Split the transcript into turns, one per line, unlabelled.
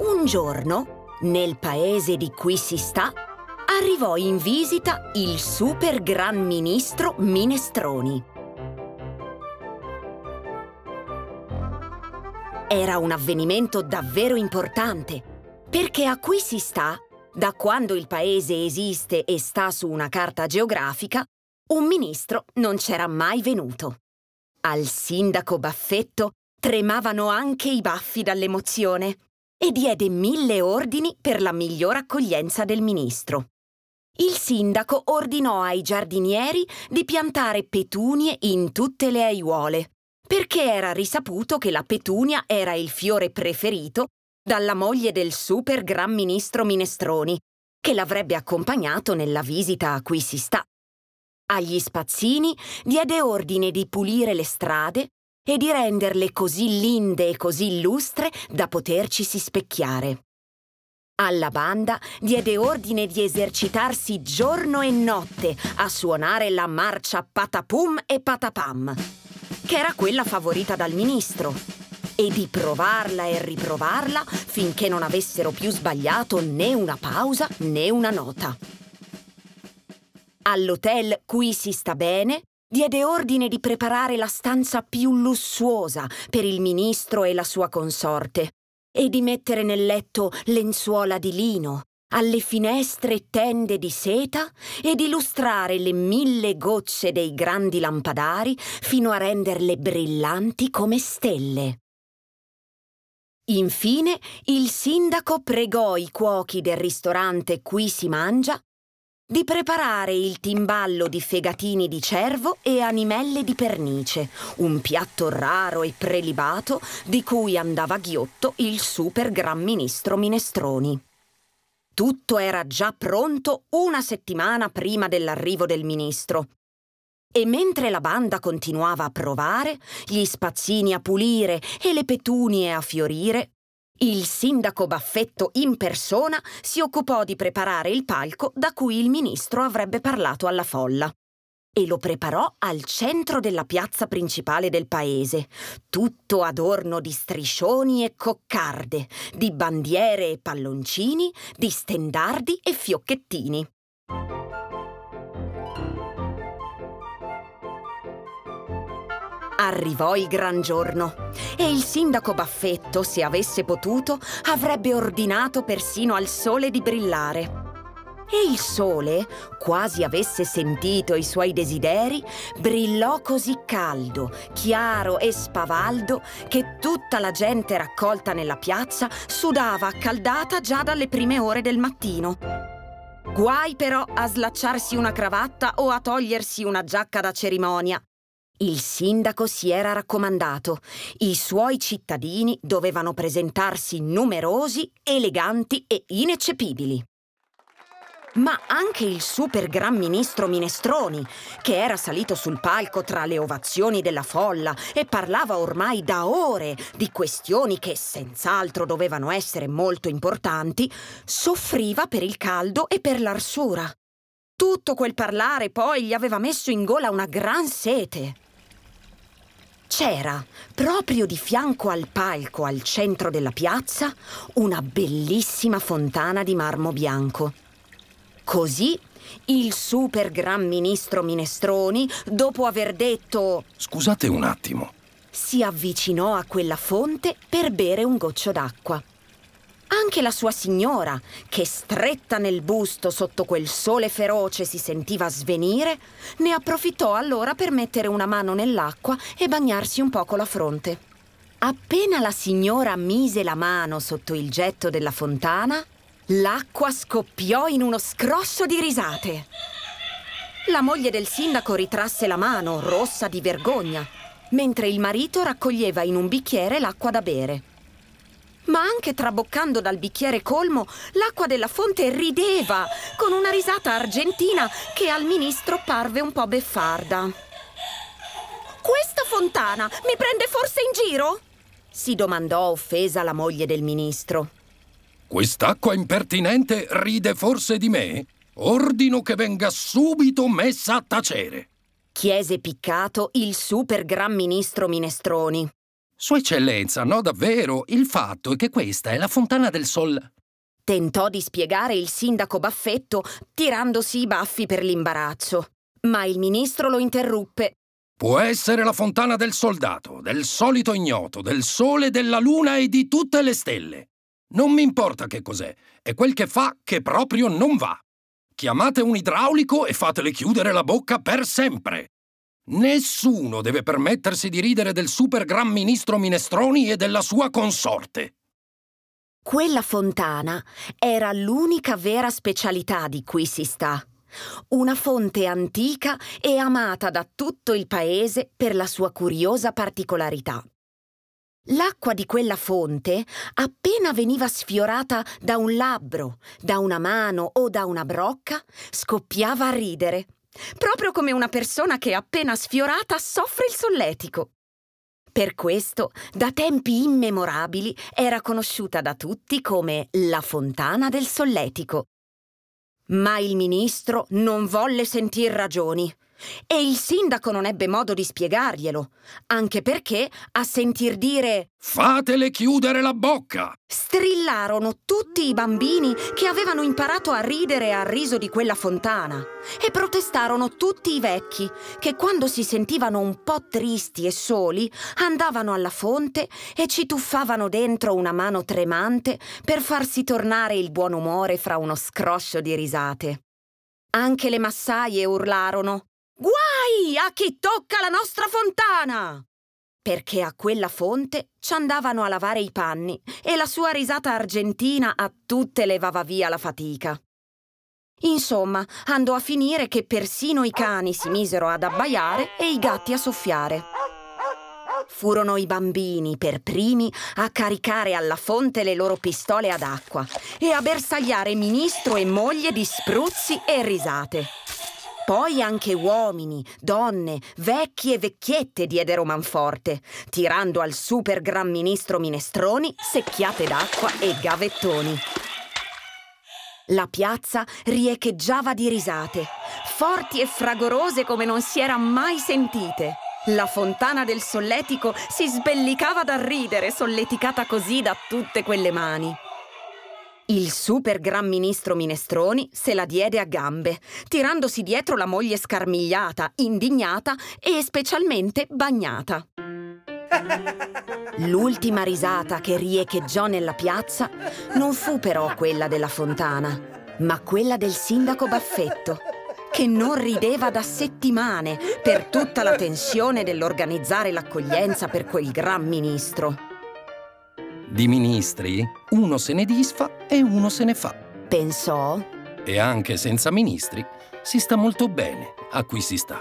Un giorno, nel paese di cui si sta, arrivò in visita il super gran ministro Minestroni. Era un avvenimento davvero importante, perché a cui si sta, da quando il paese esiste e sta su una carta geografica, un ministro non c'era mai venuto. Al sindaco Baffetto tremavano anche i baffi dall'emozione e diede mille ordini per la miglior accoglienza del ministro. Il sindaco ordinò ai giardinieri di piantare petunie in tutte le aiuole, perché era risaputo che la petunia era il fiore preferito dalla moglie del super gran ministro Minestroni, che l'avrebbe accompagnato nella visita a cui si sta. Agli spazzini diede ordine di pulire le strade e di renderle così linde e così illustre da potercisi specchiare. Alla banda diede ordine di esercitarsi giorno e notte a suonare la marcia patapum e patapam, che era quella favorita dal ministro, e di provarla e riprovarla finché non avessero più sbagliato né una pausa né una nota. All'hotel Qui si sta bene diede ordine di preparare la stanza più lussuosa per il ministro e la sua consorte e di mettere nel letto lenzuola di lino, alle finestre tende di seta e di lustrare le mille gocce dei grandi lampadari fino a renderle brillanti come stelle. Infine il sindaco pregò i cuochi del ristorante Qui si mangia di preparare il timballo di fegatini di cervo e animelle di pernice, un piatto raro e prelibato di cui andava ghiotto il super gran ministro Minestroni. Tutto era già pronto una settimana prima dell'arrivo del ministro. E mentre la banda continuava a provare, gli spazzini a pulire e le petunie a fiorire, il sindaco Baffetto in persona si occupò di preparare il palco da cui il ministro avrebbe parlato alla folla. E lo preparò al centro della piazza principale del paese, tutto adorno di striscioni e coccarde, di bandiere e palloncini, di stendardi e fiocchettini. Arrivò il gran giorno e il sindaco Baffetto, se avesse potuto, avrebbe ordinato persino al sole di brillare. E il sole, quasi avesse sentito i suoi desideri, brillò così caldo, chiaro e spavaldo che tutta la gente raccolta nella piazza sudava accaldata già dalle prime ore del mattino. Guai però a slacciarsi una cravatta o a togliersi una giacca da cerimonia. Il sindaco si era raccomandato. I suoi cittadini dovevano presentarsi numerosi, eleganti e ineccepibili. Ma anche il super gran ministro Minestroni, che era salito sul palco tra le ovazioni della folla e parlava ormai da ore di questioni che senz'altro dovevano essere molto importanti, soffriva per il caldo e per l'arsura. Tutto quel parlare poi gli aveva messo in gola una gran sete. C'era, proprio di fianco al palco al centro della piazza, una bellissima fontana di marmo bianco. Così il super gran ministro Minestroni, dopo aver detto
Scusate un attimo.
Si avvicinò a quella fonte per bere un goccio d'acqua. Anche la sua signora, che stretta nel busto sotto quel sole feroce si sentiva svenire, ne approfittò allora per mettere una mano nell'acqua e bagnarsi un poco la fronte. Appena la signora mise la mano sotto il getto della fontana, l'acqua scoppiò in uno scrosso di risate. La moglie del sindaco ritrasse la mano, rossa di vergogna, mentre il marito raccoglieva in un bicchiere l'acqua da bere ma anche traboccando dal bicchiere colmo, l'acqua della fonte rideva con una risata argentina che al ministro parve un po' beffarda. Questa fontana mi prende forse in giro? si domandò offesa la moglie del ministro.
Quest'acqua impertinente ride forse di me? Ordino che venga subito messa a tacere.
Chiese piccato il super gran ministro Minestroni.
Sua eccellenza, no davvero, il fatto è che questa è la fontana del sol...
Tentò di spiegare il sindaco Baffetto tirandosi i baffi per l'imbarazzo. Ma il ministro lo interruppe.
Può essere la fontana del soldato, del solito ignoto, del sole, della luna e di tutte le stelle. Non mi importa che cos'è, è quel che fa che proprio non va. Chiamate un idraulico e fatele chiudere la bocca per sempre. Nessuno deve permettersi di ridere del super gran ministro Minestroni e della sua consorte.
Quella fontana era l'unica vera specialità di cui si sta. Una fonte antica e amata da tutto il paese per la sua curiosa particolarità. L'acqua di quella fonte, appena veniva sfiorata da un labbro, da una mano o da una brocca, scoppiava a ridere, proprio come una persona che appena sfiorata soffre il solletico. Per questo, da tempi immemorabili, era conosciuta da tutti come la fontana del solletico. Ma il ministro non volle sentir ragioni. E il sindaco non ebbe modo di spiegarglielo, anche perché, a sentir dire
Fatele chiudere la bocca!
Strillarono tutti i bambini che avevano imparato a ridere al riso di quella fontana e protestarono tutti i vecchi che quando si sentivano un po' tristi e soli andavano alla fonte e ci tuffavano dentro una mano tremante per farsi tornare il buon umore fra uno scroscio di risate. Anche le massaie urlarono Guai a chi tocca la nostra fontana! Perché a quella fonte ci andavano a lavare i panni e la sua risata argentina a tutte levava via la fatica. Insomma, andò a finire che persino i cani si misero ad abbaiare e i gatti a soffiare. Furono i bambini per primi a caricare alla fonte le loro pistole ad acqua e a bersagliare ministro e moglie di spruzzi e risate. Poi anche uomini, donne, vecchi e vecchiette diedero manforte, tirando al super gran ministro minestroni secchiate d'acqua e gavettoni. La piazza riecheggiava di risate, forti e fragorose come non si era mai sentite. La fontana del solletico si sbellicava da ridere, solleticata così da tutte quelle mani. Il super gran ministro Minestroni se la diede a gambe, tirandosi dietro la moglie scarmigliata, indignata e specialmente bagnata. L'ultima risata che riecheggiò nella piazza non fu però quella della fontana, ma quella del sindaco Baffetto, che non rideva da settimane per tutta la tensione dell'organizzare l'accoglienza per quel gran ministro.
Di ministri, uno se ne disfa e uno se ne fa.
Pensò.
E anche senza ministri si sta molto bene a cui si sta.